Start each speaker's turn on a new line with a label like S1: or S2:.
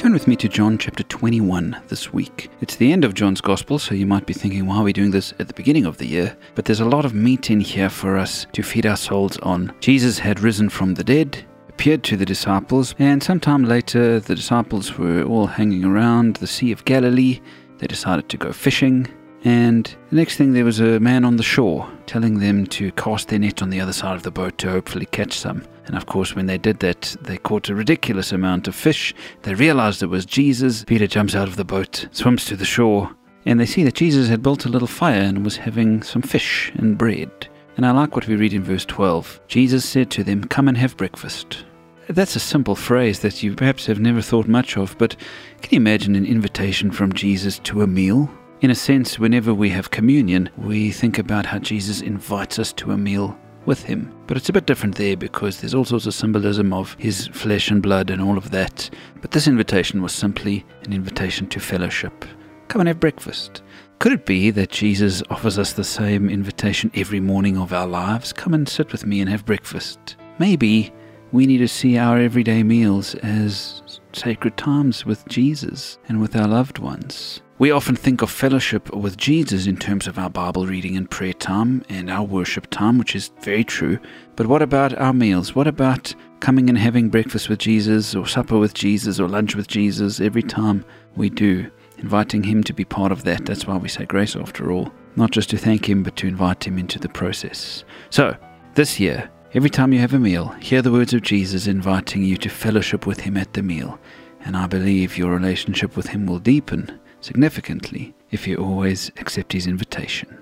S1: Turn with me to John chapter 21 this week. It's the end of John's Gospel, so you might be thinking, why are we doing this at the beginning of the year? But there's a lot of meat in here for us to feed our souls on. Jesus had risen from the dead, appeared to the disciples, and sometime later the disciples were all hanging around the Sea of Galilee. They decided to go fishing. And the next thing, there was a man on the shore telling them to cast their net on the other side of the boat to hopefully catch some. And of course, when they did that, they caught a ridiculous amount of fish. They realized it was Jesus. Peter jumps out of the boat, swims to the shore, and they see that Jesus had built a little fire and was having some fish and bread. And I like what we read in verse 12. Jesus said to them, Come and have breakfast. That's a simple phrase that you perhaps have never thought much of, but can you imagine an invitation from Jesus to a meal? In a sense, whenever we have communion, we think about how Jesus invites us to a meal with him. But it's a bit different there because there's all sorts of symbolism of his flesh and blood and all of that. But this invitation was simply an invitation to fellowship. Come and have breakfast. Could it be that Jesus offers us the same invitation every morning of our lives? Come and sit with me and have breakfast. Maybe we need to see our everyday meals as sacred times with Jesus and with our loved ones. We often think of fellowship with Jesus in terms of our Bible reading and prayer time and our worship time, which is very true. But what about our meals? What about coming and having breakfast with Jesus, or supper with Jesus, or lunch with Jesus every time we do? Inviting Him to be part of that. That's why we say grace after all. Not just to thank Him, but to invite Him into the process. So, this year, every time you have a meal, hear the words of Jesus inviting you to fellowship with Him at the meal. And I believe your relationship with Him will deepen significantly if you always accept his invitation.